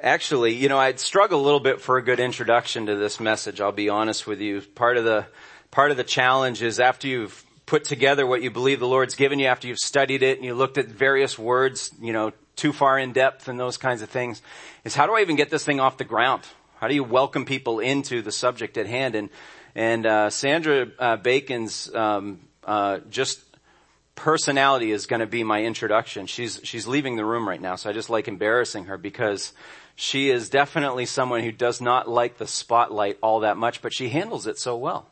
Actually, you know, I'd struggle a little bit for a good introduction to this message. I'll be honest with you. Part of the, part of the challenge is after you've put together what you believe the Lord's given you, after you've studied it and you looked at various words, you know, too far in depth and those kinds of things, is how do I even get this thing off the ground? How do you welcome people into the subject at hand? And, and, uh, Sandra, uh, Bacon's, um, uh, just personality is going to be my introduction. She's, she's leaving the room right now, so I just like embarrassing her because she is definitely someone who does not like the spotlight all that much, but she handles it so well.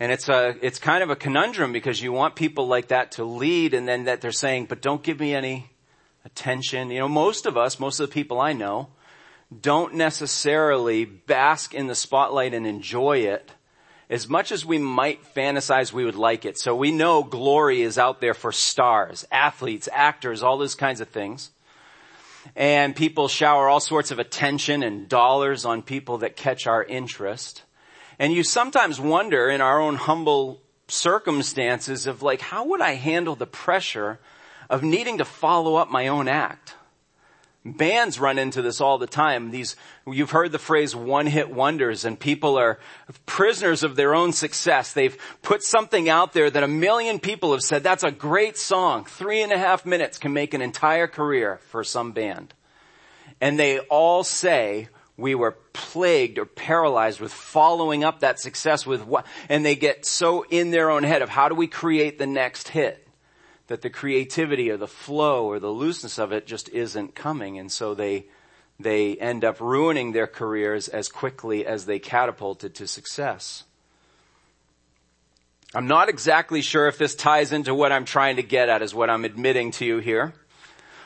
And it's a, it's kind of a conundrum because you want people like that to lead and then that they're saying, but don't give me any attention. You know, most of us, most of the people I know, don't necessarily bask in the spotlight and enjoy it as much as we might fantasize we would like it. So we know glory is out there for stars, athletes, actors, all those kinds of things and people shower all sorts of attention and dollars on people that catch our interest. And you sometimes wonder in our own humble circumstances of like, how would I handle the pressure of needing to follow up my own act? Bands run into this all the time. These, you've heard the phrase one hit wonders and people are prisoners of their own success. They've put something out there that a million people have said, that's a great song. Three and a half minutes can make an entire career for some band. And they all say, we were plagued or paralyzed with following up that success with what, and they get so in their own head of how do we create the next hit? That the creativity or the flow or the looseness of it just isn't coming. And so they, they end up ruining their careers as quickly as they catapulted to success. I'm not exactly sure if this ties into what I'm trying to get at is what I'm admitting to you here.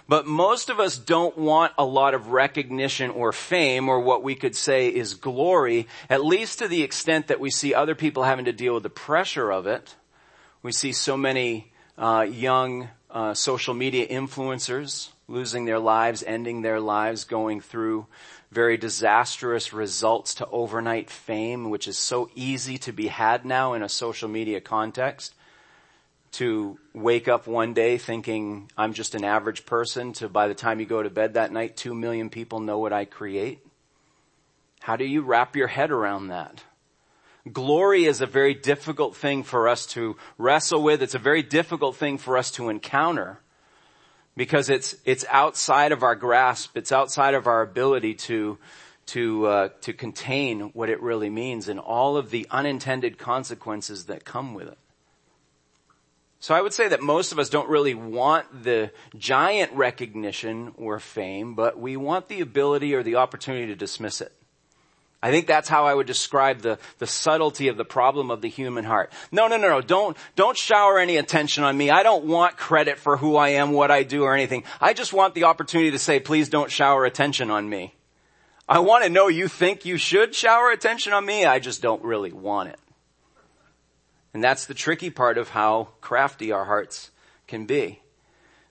But most of us don't want a lot of recognition or fame or what we could say is glory, at least to the extent that we see other people having to deal with the pressure of it. We see so many uh, young uh, social media influencers losing their lives, ending their lives, going through very disastrous results to overnight fame, which is so easy to be had now in a social media context. To wake up one day thinking I'm just an average person to by the time you go to bed that night, two million people know what I create. How do you wrap your head around that? Glory is a very difficult thing for us to wrestle with. It's a very difficult thing for us to encounter because it's, it's outside of our grasp. It's outside of our ability to, to, uh, to contain what it really means and all of the unintended consequences that come with it. So I would say that most of us don't really want the giant recognition or fame, but we want the ability or the opportunity to dismiss it. I think that's how I would describe the, the subtlety of the problem of the human heart. No, no, no, no. Don't, don't shower any attention on me. I don't want credit for who I am, what I do, or anything. I just want the opportunity to say, please don't shower attention on me. I want to know you think you should shower attention on me. I just don't really want it. And that's the tricky part of how crafty our hearts can be.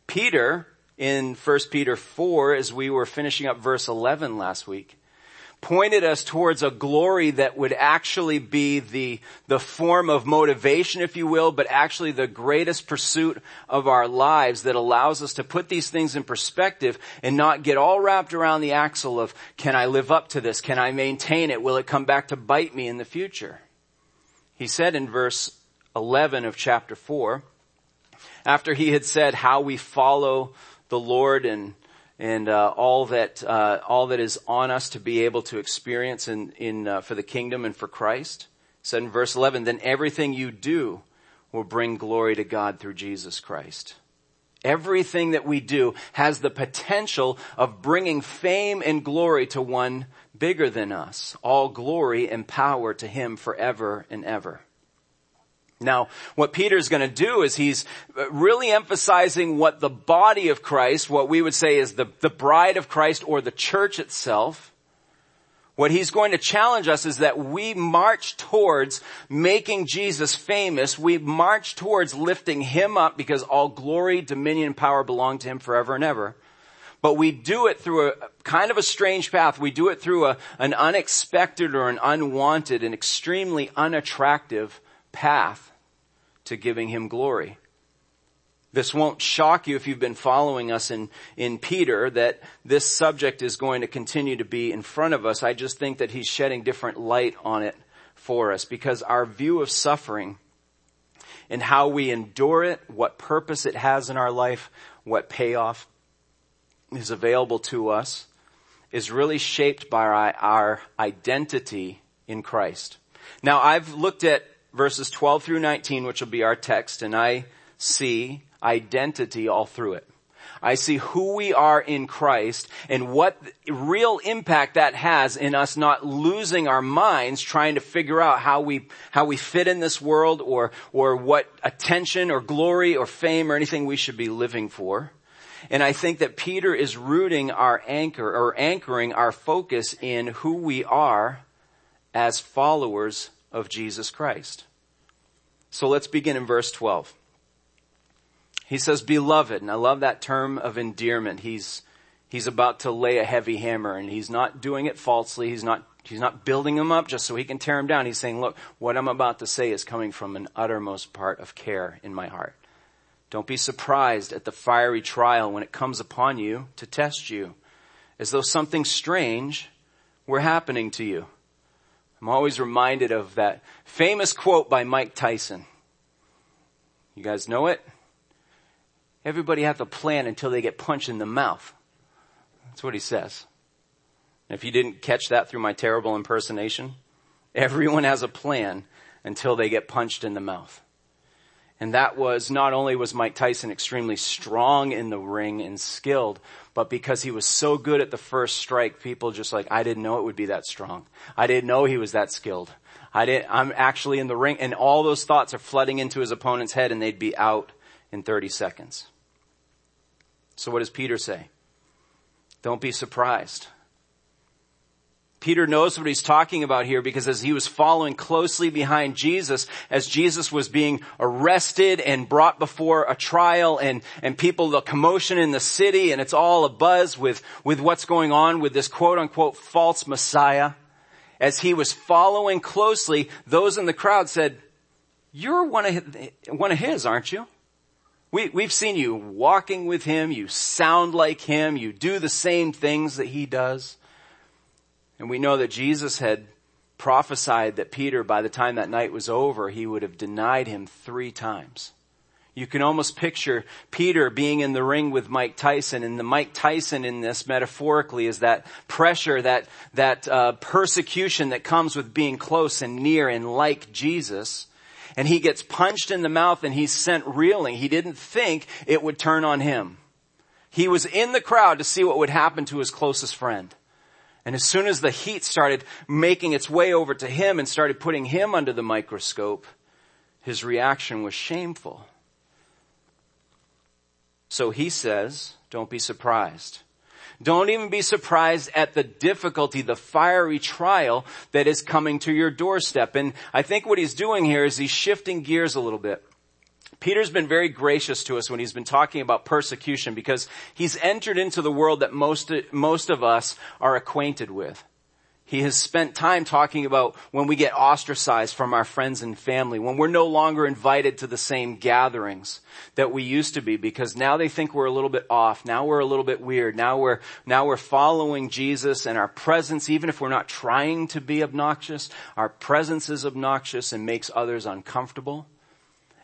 Peter, in 1 Peter 4, as we were finishing up verse 11 last week, pointed us towards a glory that would actually be the, the form of motivation, if you will, but actually the greatest pursuit of our lives that allows us to put these things in perspective and not get all wrapped around the axle of, can I live up to this? Can I maintain it? Will it come back to bite me in the future? He said in verse 11 of chapter 4, after he had said how we follow the Lord and and uh, all that uh, all that is on us to be able to experience in in uh, for the kingdom and for Christ. said in verse 11, then everything you do will bring glory to God through Jesus Christ. Everything that we do has the potential of bringing fame and glory to one bigger than us. All glory and power to Him forever and ever. Now, what Peter's going to do is he's uh, really emphasizing what the body of Christ, what we would say is the, the bride of Christ or the church itself, what he's going to challenge us is that we march towards making Jesus famous. We march towards lifting him up because all glory, dominion, and power belong to him forever and ever. But we do it through a kind of a strange path. We do it through a, an unexpected or an unwanted and extremely unattractive path to giving him glory. This won't shock you if you've been following us in, in Peter that this subject is going to continue to be in front of us. I just think that he's shedding different light on it for us because our view of suffering and how we endure it, what purpose it has in our life, what payoff is available to us is really shaped by our, our identity in Christ. Now I've looked at verses 12 through 19, which will be our text, and I see identity all through it. I see who we are in Christ and what real impact that has in us not losing our minds trying to figure out how we, how we fit in this world or, or what attention or glory or fame or anything we should be living for. And I think that Peter is rooting our anchor or anchoring our focus in who we are as followers of Jesus Christ. So let's begin in verse 12. He says, beloved, and I love that term of endearment. He's, he's about to lay a heavy hammer and he's not doing it falsely. He's not, he's not building him up just so he can tear him down. He's saying, look, what I'm about to say is coming from an uttermost part of care in my heart. Don't be surprised at the fiery trial when it comes upon you to test you, as though something strange were happening to you. I'm always reminded of that famous quote by Mike Tyson. You guys know it? Everybody has a plan until they get punched in the mouth. That's what he says. If you didn't catch that through my terrible impersonation, everyone has a plan until they get punched in the mouth. And that was not only was Mike Tyson extremely strong in the ring and skilled, but because he was so good at the first strike, people just like, I didn't know it would be that strong. I didn't know he was that skilled. I didn't, I'm actually in the ring and all those thoughts are flooding into his opponent's head and they'd be out in 30 seconds. So what does Peter say? Don't be surprised. Peter knows what he's talking about here because as he was following closely behind Jesus, as Jesus was being arrested and brought before a trial and, and people, the commotion in the city and it's all a buzz with, with what's going on with this quote unquote false Messiah. As he was following closely, those in the crowd said, you're one of, one of his, aren't you? We, we've seen you walking with him, you sound like him, you do the same things that he does. And we know that Jesus had prophesied that Peter, by the time that night was over, he would have denied him three times. You can almost picture Peter being in the ring with Mike Tyson, and the Mike Tyson in this metaphorically is that pressure, that that uh, persecution that comes with being close and near and like Jesus. And he gets punched in the mouth and he's sent reeling. He didn't think it would turn on him. He was in the crowd to see what would happen to his closest friend. And as soon as the heat started making its way over to him and started putting him under the microscope, his reaction was shameful. So he says, don't be surprised. Don't even be surprised at the difficulty, the fiery trial that is coming to your doorstep. And I think what he's doing here is he's shifting gears a little bit. Peter's been very gracious to us when he's been talking about persecution because he's entered into the world that most, most of us are acquainted with. He has spent time talking about when we get ostracized from our friends and family, when we're no longer invited to the same gatherings that we used to be because now they think we're a little bit off. Now we're a little bit weird. Now we're, now we're following Jesus and our presence, even if we're not trying to be obnoxious, our presence is obnoxious and makes others uncomfortable.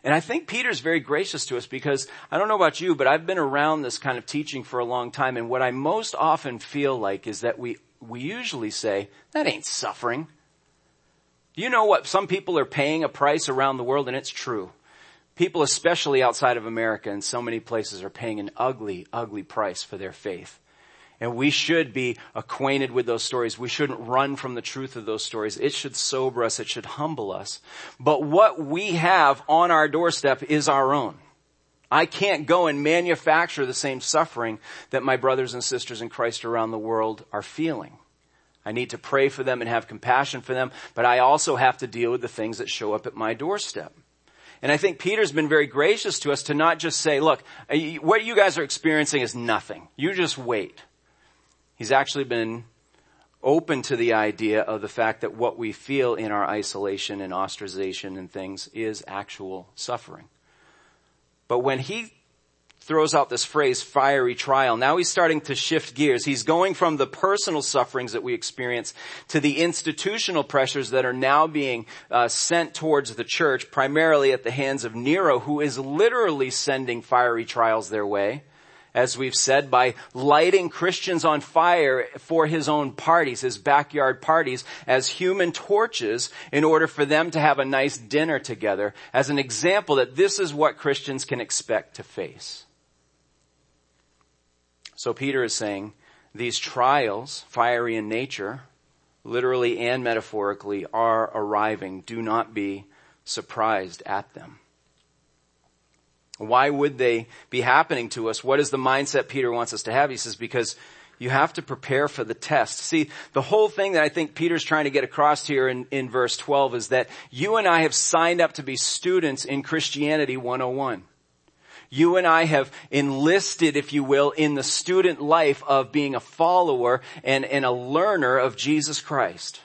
And I think Peter's very gracious to us because I don't know about you, but I've been around this kind of teaching for a long time. And what I most often feel like is that we, we usually say, that ain't suffering. You know what? Some people are paying a price around the world and it's true. People, especially outside of America in so many places are paying an ugly, ugly price for their faith. And we should be acquainted with those stories. We shouldn't run from the truth of those stories. It should sober us. It should humble us. But what we have on our doorstep is our own. I can't go and manufacture the same suffering that my brothers and sisters in Christ around the world are feeling. I need to pray for them and have compassion for them, but I also have to deal with the things that show up at my doorstep. And I think Peter's been very gracious to us to not just say, look, what you guys are experiencing is nothing. You just wait. He's actually been open to the idea of the fact that what we feel in our isolation and ostracization and things is actual suffering. But when he throws out this phrase, fiery trial. Now he's starting to shift gears. He's going from the personal sufferings that we experience to the institutional pressures that are now being uh, sent towards the church, primarily at the hands of Nero, who is literally sending fiery trials their way as we've said, by lighting Christians on fire for his own parties, his backyard parties, as human torches in order for them to have a nice dinner together, as an example that this is what Christians can expect to face. So Peter is saying these trials, fiery in nature, literally and metaphorically, are arriving. Do not be surprised at them. Why would they be happening to us? What is the mindset Peter wants us to have? He says, because you have to prepare for the test. See, the whole thing that I think Peter's trying to get across here in, in verse 12 is that you and I have signed up to be students in Christianity 101 you and I have enlisted, if you will, in the student life of being a follower and, and a learner of Jesus Christ.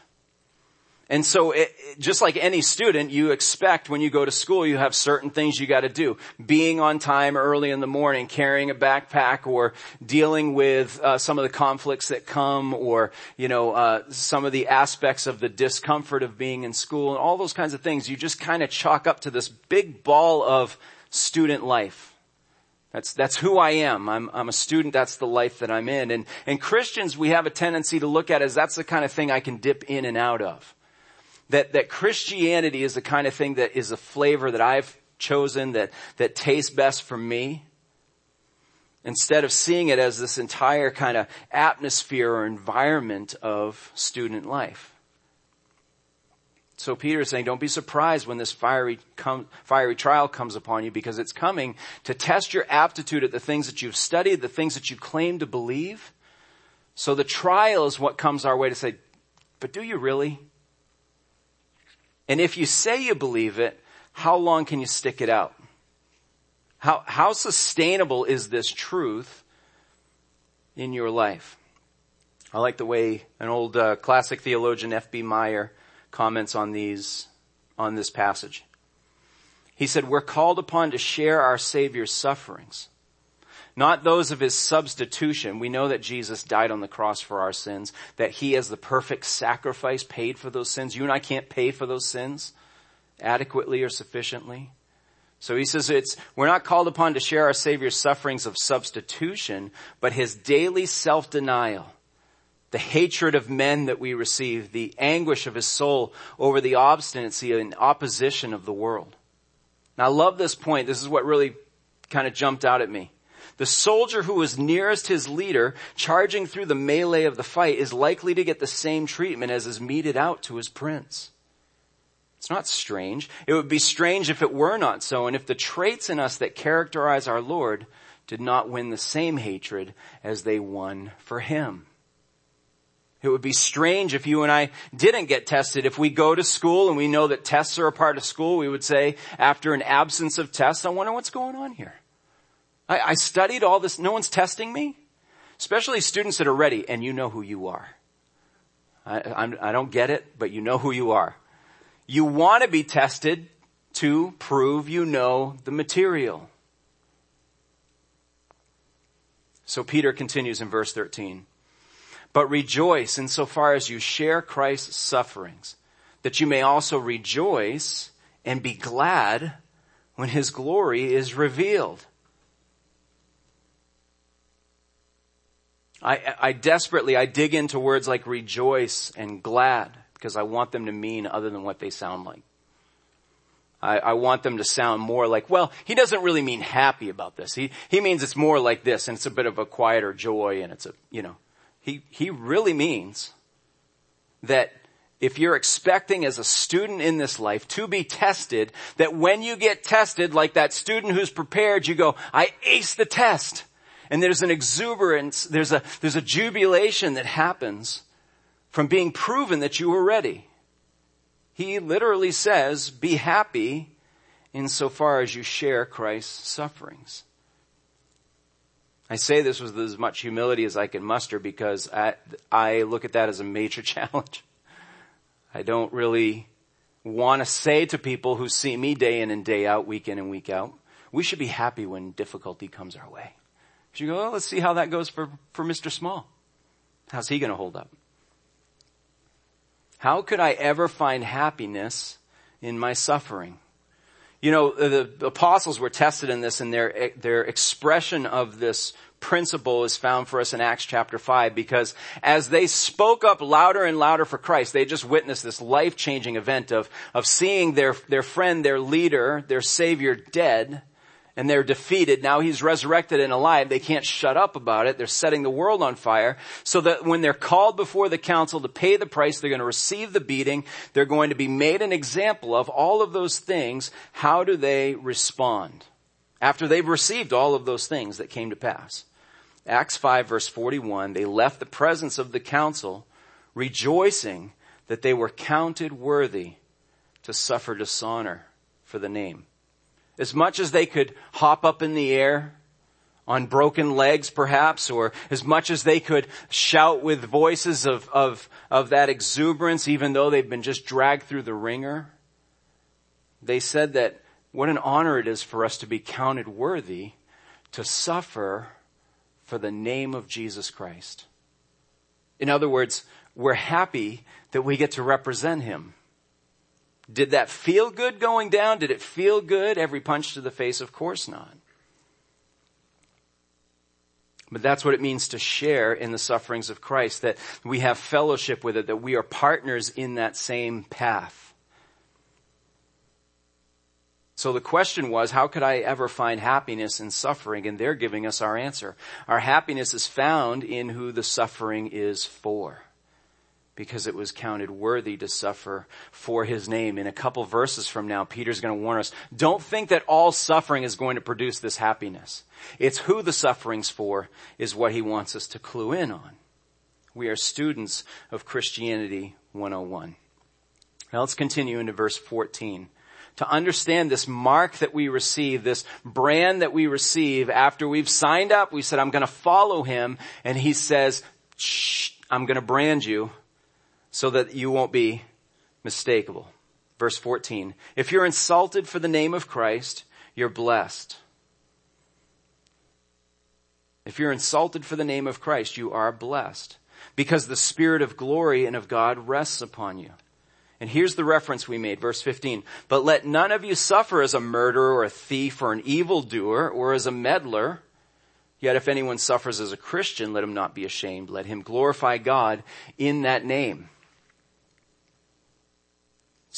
And so it, just like any student, you expect when you go to school, you have certain things you gotta do. Being on time early in the morning, carrying a backpack, or dealing with uh, some of the conflicts that come, or, you know, uh, some of the aspects of the discomfort of being in school, and all those kinds of things. You just kind of chalk up to this big ball of student life. That's, that's who I am. I'm, I'm a student. That's the life that I'm in. And, and Christians, we have a tendency to look at as that's the kind of thing I can dip in and out of. That, that Christianity is the kind of thing that is a flavor that I've chosen that, that tastes best for me. Instead of seeing it as this entire kind of atmosphere or environment of student life. So Peter is saying, don't be surprised when this fiery, com- fiery trial comes upon you because it's coming to test your aptitude at the things that you've studied, the things that you claim to believe. So the trial is what comes our way to say, but do you really? And if you say you believe it, how long can you stick it out? How, how sustainable is this truth in your life? I like the way an old uh, classic theologian, F.B. Meyer, comments on these, on this passage. He said, we're called upon to share our Savior's sufferings, not those of His substitution. We know that Jesus died on the cross for our sins, that He as the perfect sacrifice paid for those sins. You and I can't pay for those sins adequately or sufficiently. So he says it's, we're not called upon to share our Savior's sufferings of substitution, but His daily self-denial the hatred of men that we receive, the anguish of his soul over the obstinacy and opposition of the world. Now I love this point. This is what really kind of jumped out at me. The soldier who was nearest his leader, charging through the melee of the fight, is likely to get the same treatment as is meted out to his prince. It's not strange. It would be strange if it were not so, and if the traits in us that characterize our Lord did not win the same hatred as they won for him. It would be strange if you and I didn't get tested. If we go to school and we know that tests are a part of school, we would say, after an absence of tests, I wonder what's going on here. I, I studied all this. No one's testing me. Especially students that are ready and you know who you are. I, I'm, I don't get it, but you know who you are. You want to be tested to prove you know the material. So Peter continues in verse 13 but rejoice insofar as you share Christ's sufferings, that you may also rejoice and be glad when his glory is revealed. I, I desperately, I dig into words like rejoice and glad because I want them to mean other than what they sound like. I, I, want them to sound more like, well, he doesn't really mean happy about this. He, he means it's more like this and it's a bit of a quieter joy and it's a, you know, he, he really means that if you're expecting as a student in this life to be tested, that when you get tested, like that student who's prepared, you go, I ace the test. And there's an exuberance, there's a, there's a jubilation that happens from being proven that you were ready. He literally says, be happy insofar as you share Christ's sufferings. I say this with as much humility as I can muster because I, I look at that as a major challenge. I don't really want to say to people who see me day in and day out, week in and week out, we should be happy when difficulty comes our way. You go, well, let's see how that goes for, for Mr. Small. How's he going to hold up? How could I ever find happiness in my suffering? You know, the, apostles were tested in this and their, their expression of this principle is found for us in Acts chapter 5 because as they spoke up louder and louder for Christ, they just witnessed this life-changing event of, of seeing their, their friend, their leader, their savior dead and they're defeated. Now he's resurrected and alive. They can't shut up about it. They're setting the world on fire so that when they're called before the council to pay the price, they're going to receive the beating. They're going to be made an example of all of those things. How do they respond after they've received all of those things that came to pass? Acts 5 verse 41, they left the presence of the council rejoicing that they were counted worthy to suffer dishonor for the name as much as they could hop up in the air on broken legs perhaps, or as much as they could shout with voices of, of, of that exuberance even though they've been just dragged through the ringer. They said that what an honor it is for us to be counted worthy to suffer for the name of Jesus Christ. In other words, we're happy that we get to represent Him. Did that feel good going down? Did it feel good? Every punch to the face? Of course not. But that's what it means to share in the sufferings of Christ, that we have fellowship with it, that we are partners in that same path. So the question was, how could I ever find happiness in suffering? And they're giving us our answer. Our happiness is found in who the suffering is for because it was counted worthy to suffer for his name. In a couple verses from now, Peter's going to warn us, don't think that all suffering is going to produce this happiness. It's who the suffering's for is what he wants us to clue in on. We are students of Christianity 101. Now let's continue into verse 14 to understand this mark that we receive, this brand that we receive after we've signed up, we said, I'm going to follow him. And he says, I'm going to brand you so that you won't be mistakable. Verse 14. If you're insulted for the name of Christ, you're blessed. If you're insulted for the name of Christ, you are blessed because the spirit of glory and of God rests upon you. And here's the reference we made, verse 15. But let none of you suffer as a murderer or a thief or an evildoer or as a meddler. Yet if anyone suffers as a Christian, let him not be ashamed. Let him glorify God in that name.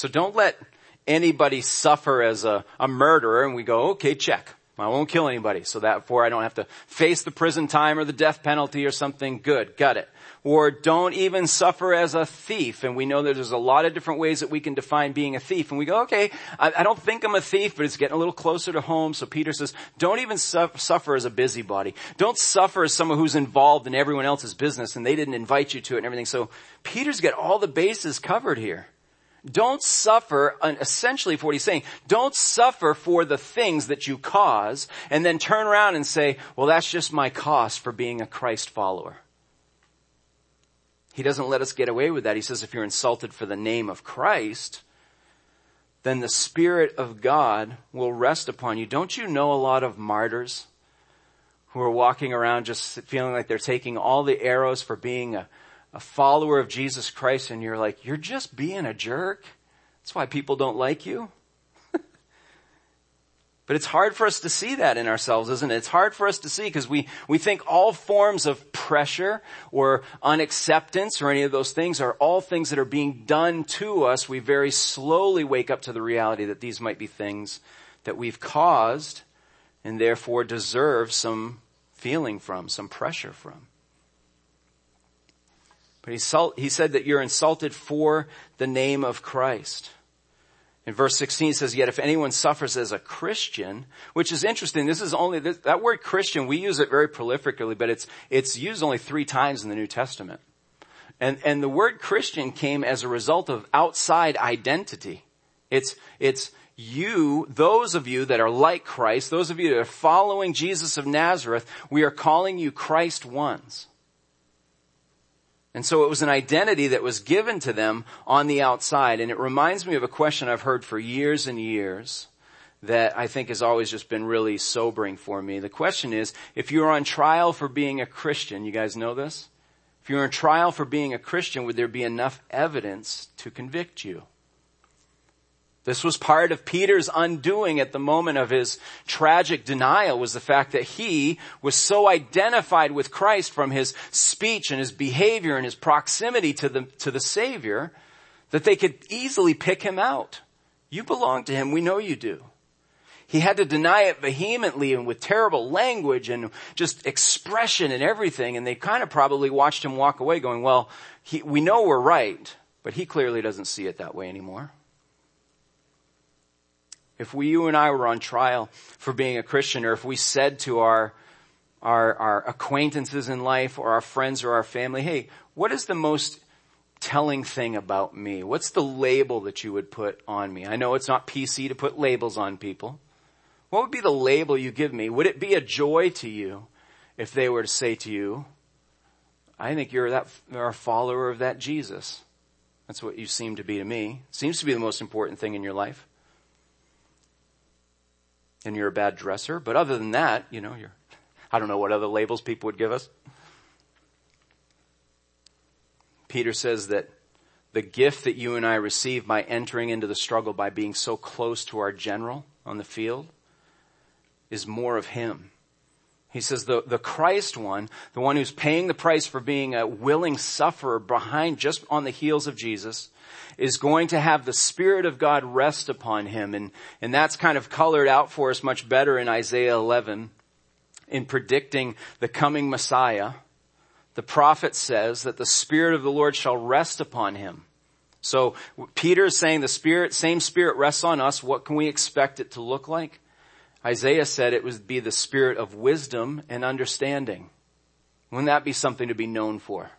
So don't let anybody suffer as a, a murderer and we go, okay, check. I won't kill anybody. So therefore I don't have to face the prison time or the death penalty or something. Good. Got it. Or don't even suffer as a thief. And we know that there's a lot of different ways that we can define being a thief. And we go, okay, I, I don't think I'm a thief, but it's getting a little closer to home. So Peter says, don't even su- suffer as a busybody. Don't suffer as someone who's involved in everyone else's business and they didn't invite you to it and everything. So Peter's got all the bases covered here. Don't suffer, essentially for what he's saying, don't suffer for the things that you cause and then turn around and say, well that's just my cost for being a Christ follower. He doesn't let us get away with that. He says if you're insulted for the name of Christ, then the Spirit of God will rest upon you. Don't you know a lot of martyrs who are walking around just feeling like they're taking all the arrows for being a, a follower of Jesus Christ and you're like, you're just being a jerk. That's why people don't like you. but it's hard for us to see that in ourselves, isn't it? It's hard for us to see because we, we think all forms of pressure or unacceptance or any of those things are all things that are being done to us. We very slowly wake up to the reality that these might be things that we've caused and therefore deserve some feeling from, some pressure from. But he, he said that you're insulted for the name of Christ. In verse 16 he says, yet if anyone suffers as a Christian, which is interesting, this is only, this, that word Christian, we use it very prolifically, but it's, it's used only three times in the New Testament. And, and the word Christian came as a result of outside identity. It's, it's you, those of you that are like Christ, those of you that are following Jesus of Nazareth, we are calling you Christ ones. And so it was an identity that was given to them on the outside. And it reminds me of a question I've heard for years and years that I think has always just been really sobering for me. The question is, if you're on trial for being a Christian, you guys know this? If you're on trial for being a Christian, would there be enough evidence to convict you? This was part of Peter's undoing at the moment of his tragic denial was the fact that he was so identified with Christ from his speech and his behavior and his proximity to the, to the Savior that they could easily pick him out. You belong to him. We know you do. He had to deny it vehemently and with terrible language and just expression and everything. And they kind of probably watched him walk away going, well, he, we know we're right, but he clearly doesn't see it that way anymore. If we, you and I were on trial for being a Christian, or if we said to our, our, our acquaintances in life or our friends or our family, hey, what is the most telling thing about me? What's the label that you would put on me? I know it's not PC to put labels on people. What would be the label you give me? Would it be a joy to you if they were to say to you, I think you're that, you're a follower of that Jesus. That's what you seem to be to me. Seems to be the most important thing in your life and you're a bad dresser. But other than that, you know, you're, I don't know what other labels people would give us. Peter says that the gift that you and I receive by entering into the struggle by being so close to our general on the field is more of him. He says the, the Christ one, the one who's paying the price for being a willing sufferer behind just on the heels of Jesus, is going to have the Spirit of God rest upon him. And, and that's kind of colored out for us much better in Isaiah 11 in predicting the coming Messiah. The prophet says that the Spirit of the Lord shall rest upon him. So Peter is saying the Spirit, same Spirit rests on us. What can we expect it to look like? Isaiah said it would be the Spirit of wisdom and understanding. Wouldn't that be something to be known for?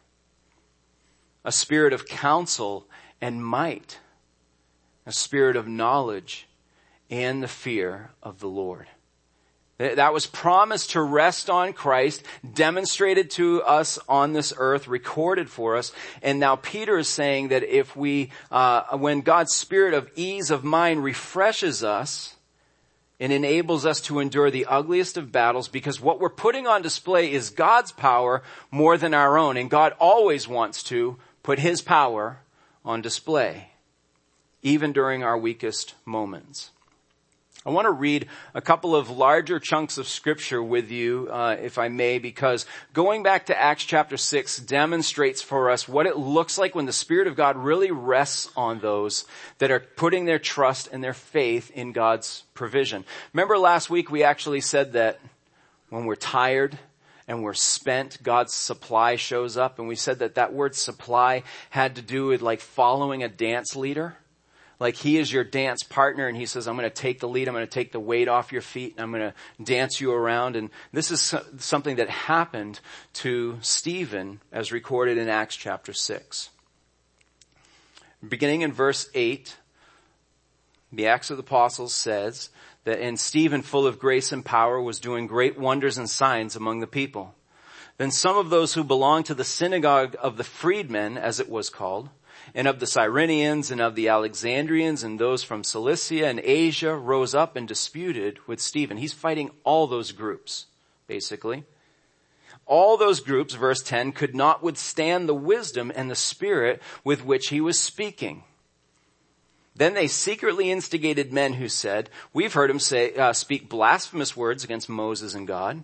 A spirit of counsel and might, a spirit of knowledge and the fear of the Lord. That was promised to rest on Christ, demonstrated to us on this earth, recorded for us. And now Peter is saying that if we, uh, when God's spirit of ease of mind refreshes us and enables us to endure the ugliest of battles, because what we're putting on display is God's power more than our own. And God always wants to put His power on display, even during our weakest moments. I want to read a couple of larger chunks of scripture with you, uh, if I may, because going back to Acts chapter 6 demonstrates for us what it looks like when the Spirit of God really rests on those that are putting their trust and their faith in God's provision. Remember last week we actually said that when we're tired, and we're spent, God's supply shows up. And we said that that word supply had to do with like following a dance leader. Like he is your dance partner and he says, I'm going to take the lead. I'm going to take the weight off your feet and I'm going to dance you around. And this is something that happened to Stephen as recorded in Acts chapter 6. Beginning in verse 8, the Acts of the Apostles says, that and Stephen full of grace and power was doing great wonders and signs among the people. Then some of those who belonged to the synagogue of the freedmen, as it was called, and of the Cyrenians and of the Alexandrians and those from Cilicia and Asia rose up and disputed with Stephen. He's fighting all those groups, basically. All those groups, verse 10, could not withstand the wisdom and the spirit with which he was speaking. Then they secretly instigated men who said, we've heard him say, uh, speak blasphemous words against Moses and God.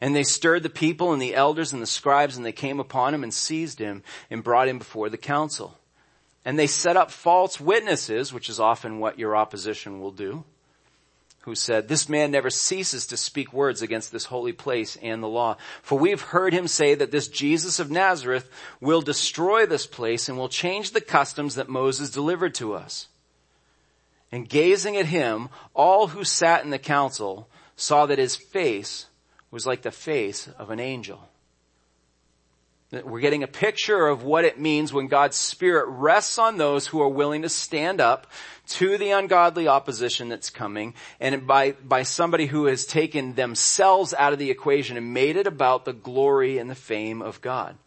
And they stirred the people and the elders and the scribes and they came upon him and seized him and brought him before the council. And they set up false witnesses, which is often what your opposition will do, who said, this man never ceases to speak words against this holy place and the law. For we've heard him say that this Jesus of Nazareth will destroy this place and will change the customs that Moses delivered to us. And gazing at him, all who sat in the council saw that his face was like the face of an angel. We're getting a picture of what it means when God's Spirit rests on those who are willing to stand up to the ungodly opposition that's coming and by, by somebody who has taken themselves out of the equation and made it about the glory and the fame of God.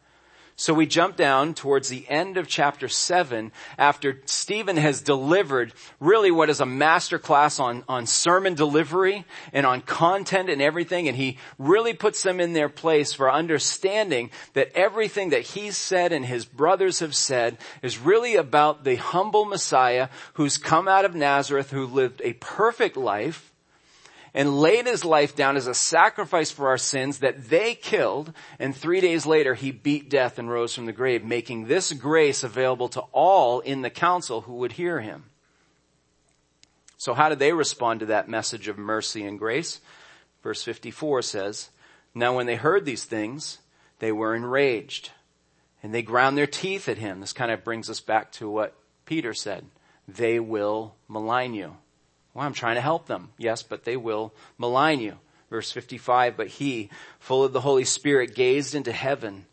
So we jump down towards the end of chapter 7 after Stephen has delivered really what is a masterclass on, on sermon delivery and on content and everything. And he really puts them in their place for understanding that everything that he's said and his brothers have said is really about the humble Messiah who's come out of Nazareth, who lived a perfect life, and laid his life down as a sacrifice for our sins that they killed. And three days later, he beat death and rose from the grave, making this grace available to all in the council who would hear him. So how did they respond to that message of mercy and grace? Verse 54 says, Now when they heard these things, they were enraged and they ground their teeth at him. This kind of brings us back to what Peter said. They will malign you. Well, I'm trying to help them. Yes, but they will malign you. Verse 55, but he, full of the Holy Spirit, gazed into heaven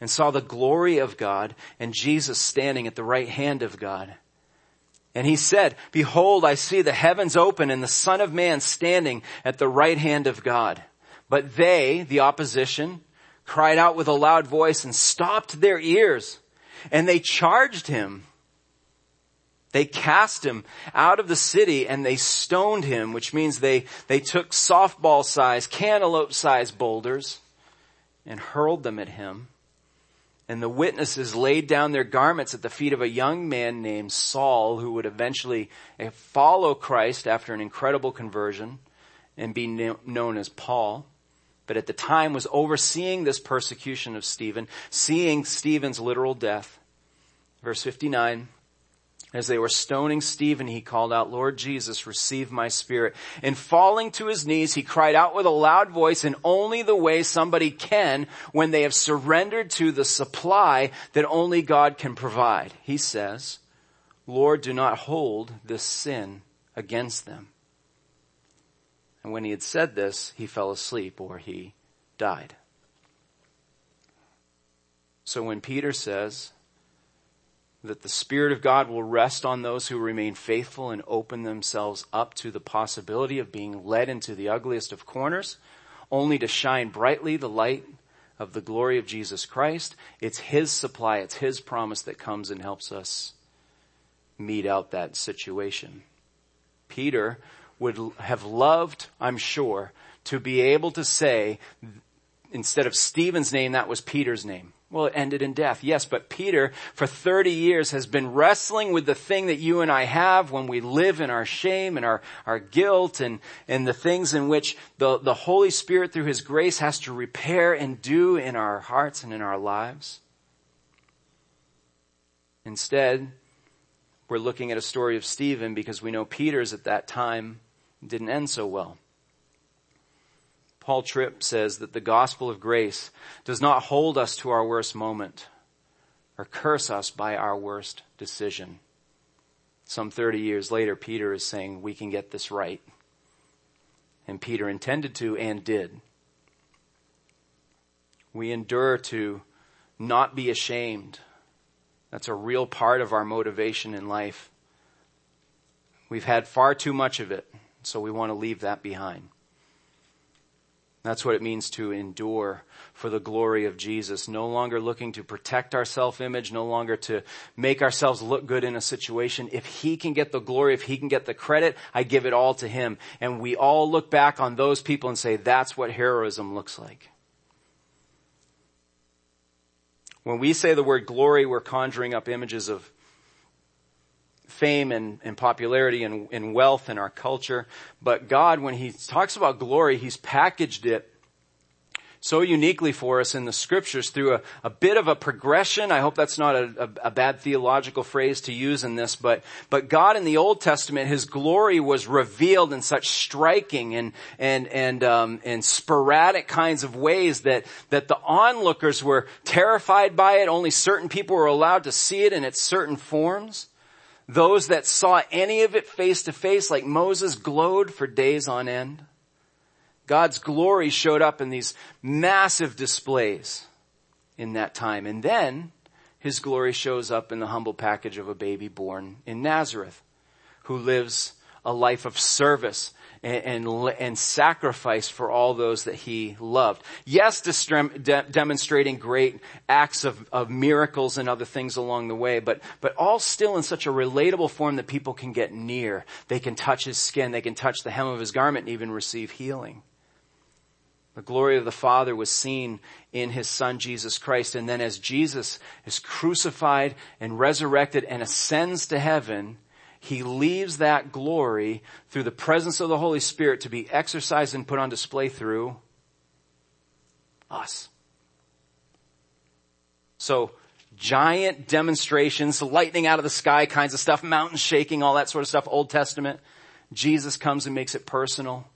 and saw the glory of God and Jesus standing at the right hand of God. And he said, behold, I see the heavens open and the son of man standing at the right hand of God. But they, the opposition, cried out with a loud voice and stopped their ears and they charged him they cast him out of the city and they stoned him, which means they, they took softball size, cantaloupe size boulders and hurled them at him. And the witnesses laid down their garments at the feet of a young man named Saul who would eventually eh, follow Christ after an incredible conversion and be known as Paul. But at the time was overseeing this persecution of Stephen, seeing Stephen's literal death. Verse 59. As they were stoning Stephen, he called out, Lord Jesus, receive my spirit. And falling to his knees, he cried out with a loud voice in only the way somebody can when they have surrendered to the supply that only God can provide. He says, Lord, do not hold this sin against them. And when he had said this, he fell asleep or he died. So when Peter says, that the Spirit of God will rest on those who remain faithful and open themselves up to the possibility of being led into the ugliest of corners, only to shine brightly the light of the glory of Jesus Christ. It's His supply, it's His promise that comes and helps us meet out that situation. Peter would have loved, I'm sure, to be able to say, instead of Stephen's name, that was Peter's name. Well, it ended in death. Yes, but Peter, for 30 years, has been wrestling with the thing that you and I have when we live in our shame and our, our guilt and, and the things in which the, the Holy Spirit through His grace has to repair and do in our hearts and in our lives. Instead, we're looking at a story of Stephen because we know Peter's at that time didn't end so well. Paul Tripp says that the gospel of grace does not hold us to our worst moment or curse us by our worst decision. Some 30 years later, Peter is saying we can get this right. And Peter intended to and did. We endure to not be ashamed. That's a real part of our motivation in life. We've had far too much of it, so we want to leave that behind. That's what it means to endure for the glory of Jesus. No longer looking to protect our self-image, no longer to make ourselves look good in a situation. If He can get the glory, if He can get the credit, I give it all to Him. And we all look back on those people and say, that's what heroism looks like. When we say the word glory, we're conjuring up images of fame and, and popularity and, and wealth in our culture. But God, when He talks about glory, He's packaged it so uniquely for us in the scriptures through a, a bit of a progression. I hope that's not a, a, a, bad theological phrase to use in this, but, but God in the Old Testament, His glory was revealed in such striking and, and, and, um, and sporadic kinds of ways that, that the onlookers were terrified by it. Only certain people were allowed to see it in its certain forms. Those that saw any of it face to face, like Moses, glowed for days on end. God's glory showed up in these massive displays in that time. And then his glory shows up in the humble package of a baby born in Nazareth who lives a life of service and, and, and sacrifice for all those that he loved. Yes, de- demonstrating great acts of, of miracles and other things along the way, but, but all still in such a relatable form that people can get near. They can touch his skin, they can touch the hem of his garment and even receive healing. The glory of the Father was seen in His Son Jesus Christ. And then as Jesus is crucified and resurrected and ascends to heaven, He leaves that glory through the presence of the Holy Spirit to be exercised and put on display through us. So, giant demonstrations, lightning out of the sky kinds of stuff, mountains shaking, all that sort of stuff, Old Testament. Jesus comes and makes it personal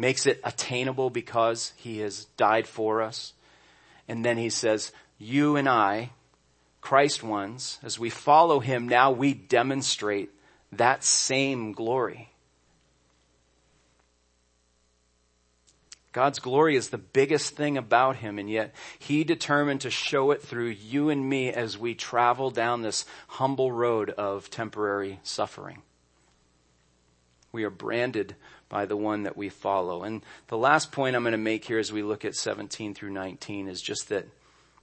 makes it attainable because he has died for us. And then he says, you and I, Christ ones, as we follow him, now we demonstrate that same glory. God's glory is the biggest thing about him, and yet he determined to show it through you and me as we travel down this humble road of temporary suffering. We are branded by the one that we follow. And the last point I'm going to make here as we look at 17 through 19 is just that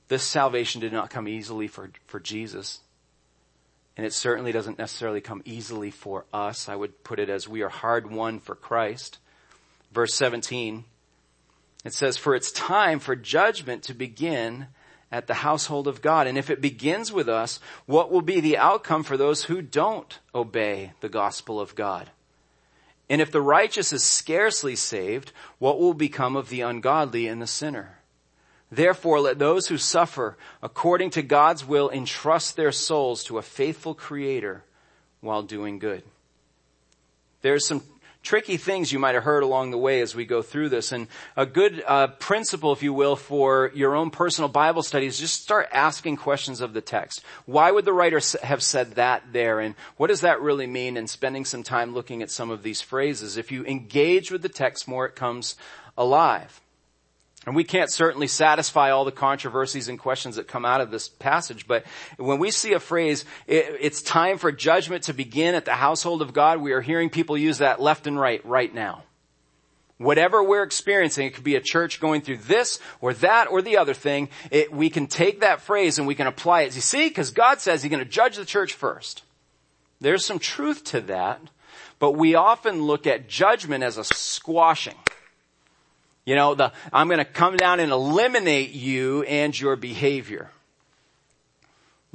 this salvation did not come easily for, for Jesus. And it certainly doesn't necessarily come easily for us. I would put it as we are hard won for Christ. Verse 17, it says, for it's time for judgment to begin at the household of God. And if it begins with us, what will be the outcome for those who don't obey the gospel of God? And if the righteous is scarcely saved, what will become of the ungodly and the sinner? Therefore, let those who suffer according to God's will entrust their souls to a faithful creator while doing good. There's some tricky things you might have heard along the way as we go through this. And a good uh, principle, if you will, for your own personal Bible study is just start asking questions of the text. Why would the writer have said that there? And what does that really mean? And spending some time looking at some of these phrases. If you engage with the text more, it comes alive. And we can't certainly satisfy all the controversies and questions that come out of this passage, but when we see a phrase, it, it's time for judgment to begin at the household of God, we are hearing people use that left and right right now. Whatever we're experiencing, it could be a church going through this or that or the other thing, it, we can take that phrase and we can apply it. You see, because God says He's going to judge the church first. There's some truth to that, but we often look at judgment as a squashing. You know, the, I'm going to come down and eliminate you and your behavior.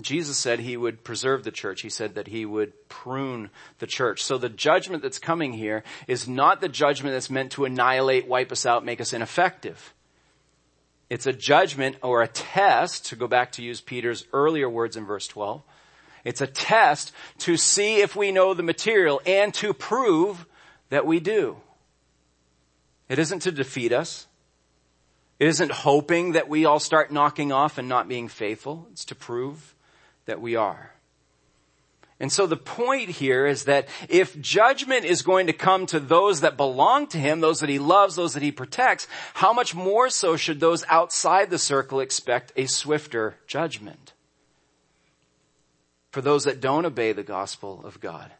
Jesus said he would preserve the church. He said that he would prune the church. So the judgment that's coming here is not the judgment that's meant to annihilate, wipe us out, make us ineffective. It's a judgment or a test, to go back to use Peter's earlier words in verse 12. It's a test to see if we know the material and to prove that we do. It isn't to defeat us. It isn't hoping that we all start knocking off and not being faithful. It's to prove that we are. And so the point here is that if judgment is going to come to those that belong to him, those that he loves, those that he protects, how much more so should those outside the circle expect a swifter judgment? For those that don't obey the gospel of God.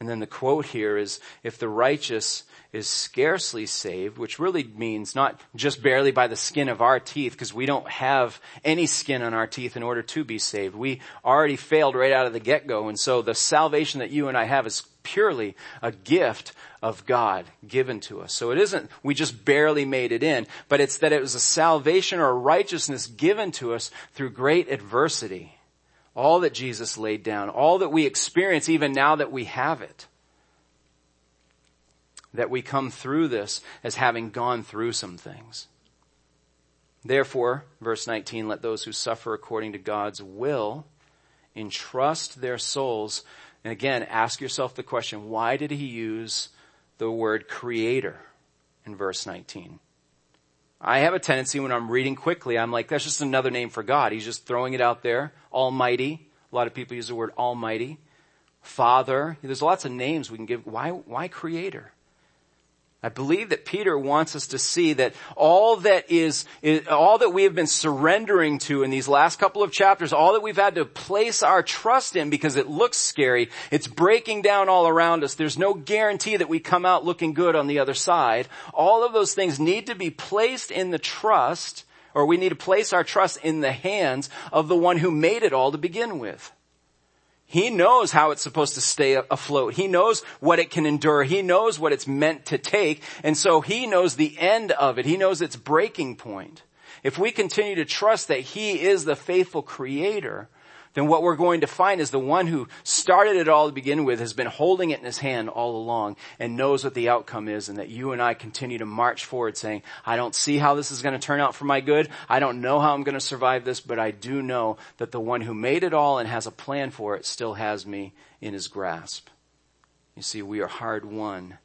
And then the quote here is, if the righteous is scarcely saved, which really means not just barely by the skin of our teeth, because we don't have any skin on our teeth in order to be saved. We already failed right out of the get-go. And so the salvation that you and I have is purely a gift of God given to us. So it isn't, we just barely made it in, but it's that it was a salvation or a righteousness given to us through great adversity. All that Jesus laid down, all that we experience even now that we have it that we come through this as having gone through some things. Therefore, verse 19, let those who suffer according to God's will entrust their souls. And again, ask yourself the question, why did he use the word creator in verse 19? I have a tendency when I'm reading quickly, I'm like, that's just another name for God. He's just throwing it out there. Almighty. A lot of people use the word Almighty. Father. There's lots of names we can give. Why, why creator? I believe that Peter wants us to see that all that is, all that we have been surrendering to in these last couple of chapters, all that we've had to place our trust in because it looks scary, it's breaking down all around us. There's no guarantee that we come out looking good on the other side. All of those things need to be placed in the trust, or we need to place our trust in the hands of the one who made it all to begin with. He knows how it's supposed to stay afloat. He knows what it can endure. He knows what it's meant to take. And so he knows the end of it. He knows its breaking point. If we continue to trust that he is the faithful creator, then what we're going to find is the one who started it all to begin with has been holding it in his hand all along and knows what the outcome is and that you and I continue to march forward saying, I don't see how this is going to turn out for my good. I don't know how I'm going to survive this, but I do know that the one who made it all and has a plan for it still has me in his grasp. You see, we are hard won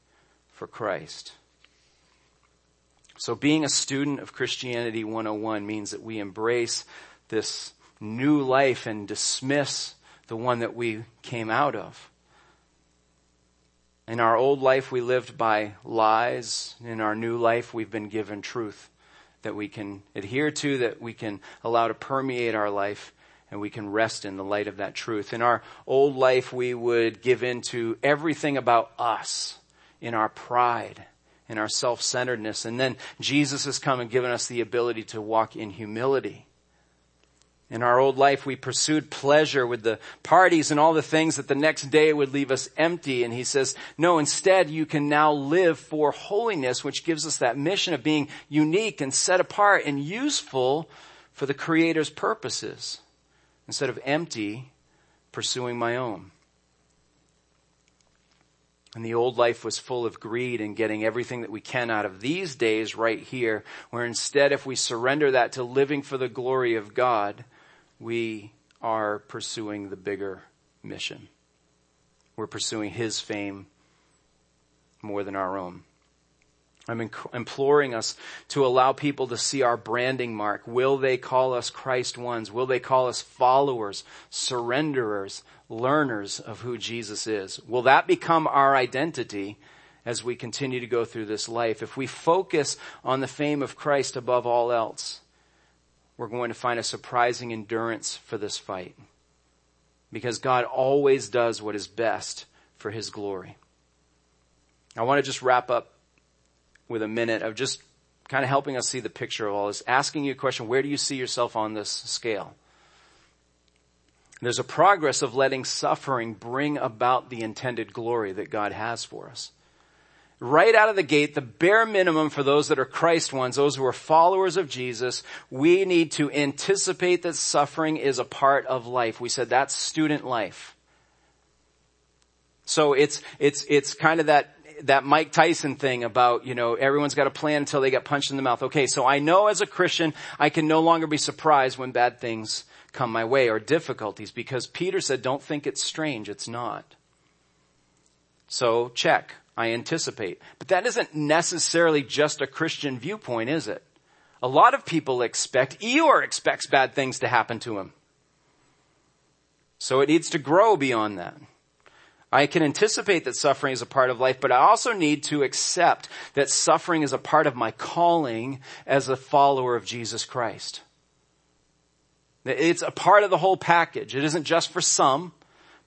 for Christ. So being a student of Christianity 101 means that we embrace this new life and dismiss the one that we came out of. In our old life, we lived by lies. In our new life, we've been given truth that we can adhere to, that we can allow to permeate our life, and we can rest in the light of that truth. In our old life, we would give in to everything about us in our pride, in our self-centeredness. And then Jesus has come and given us the ability to walk in humility in our old life, we pursued pleasure with the parties and all the things that the next day would leave us empty. And he says, no, instead you can now live for holiness, which gives us that mission of being unique and set apart and useful for the Creator's purposes instead of empty pursuing my own. And the old life was full of greed and getting everything that we can out of these days right here, where instead if we surrender that to living for the glory of God, we are pursuing the bigger mission. We're pursuing His fame more than our own. I'm inc- imploring us to allow people to see our branding mark. Will they call us Christ ones? Will they call us followers, surrenderers, learners of who Jesus is? Will that become our identity as we continue to go through this life? If we focus on the fame of Christ above all else, we're going to find a surprising endurance for this fight. Because God always does what is best for His glory. I want to just wrap up with a minute of just kind of helping us see the picture of all this, asking you a question, where do you see yourself on this scale? There's a progress of letting suffering bring about the intended glory that God has for us right out of the gate, the bare minimum for those that are Christ ones, those who are followers of Jesus, we need to anticipate that suffering is a part of life. We said that's student life. So it's, it's, it's kind of that, that Mike Tyson thing about, you know, everyone's got a plan until they get punched in the mouth. Okay, so I know as a Christian, I can no longer be surprised when bad things come my way or difficulties because Peter said, don't think it's strange. It's not. So check. I anticipate. But that isn't necessarily just a Christian viewpoint, is it? A lot of people expect, Eeyore expects bad things to happen to him. So it needs to grow beyond that. I can anticipate that suffering is a part of life, but I also need to accept that suffering is a part of my calling as a follower of Jesus Christ. It's a part of the whole package. It isn't just for some.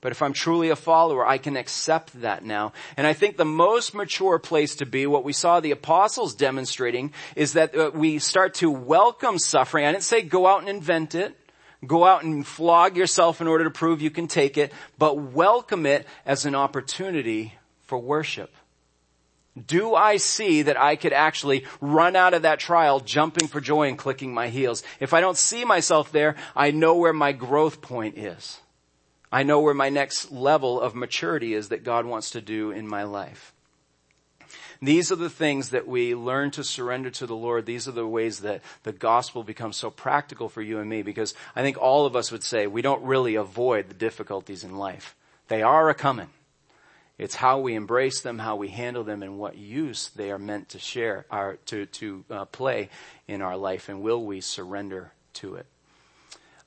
But if I'm truly a follower, I can accept that now. And I think the most mature place to be, what we saw the apostles demonstrating, is that uh, we start to welcome suffering. I didn't say go out and invent it. Go out and flog yourself in order to prove you can take it, but welcome it as an opportunity for worship. Do I see that I could actually run out of that trial jumping for joy and clicking my heels? If I don't see myself there, I know where my growth point is. I know where my next level of maturity is that God wants to do in my life. These are the things that we learn to surrender to the Lord. These are the ways that the gospel becomes so practical for you and me because I think all of us would say we don't really avoid the difficulties in life. They are a coming. It's how we embrace them, how we handle them, and what use they are meant to share, or to, to uh, play in our life, and will we surrender to it?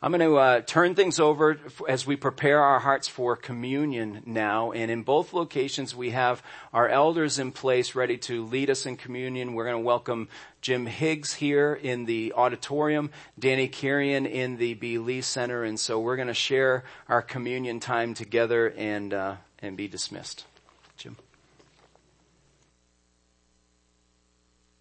I'm going to uh, turn things over as we prepare our hearts for communion now. And in both locations, we have our elders in place ready to lead us in communion. We're going to welcome Jim Higgs here in the auditorium, Danny Kirian in the B. Lee Center. And so we're going to share our communion time together and, uh, and be dismissed. Jim.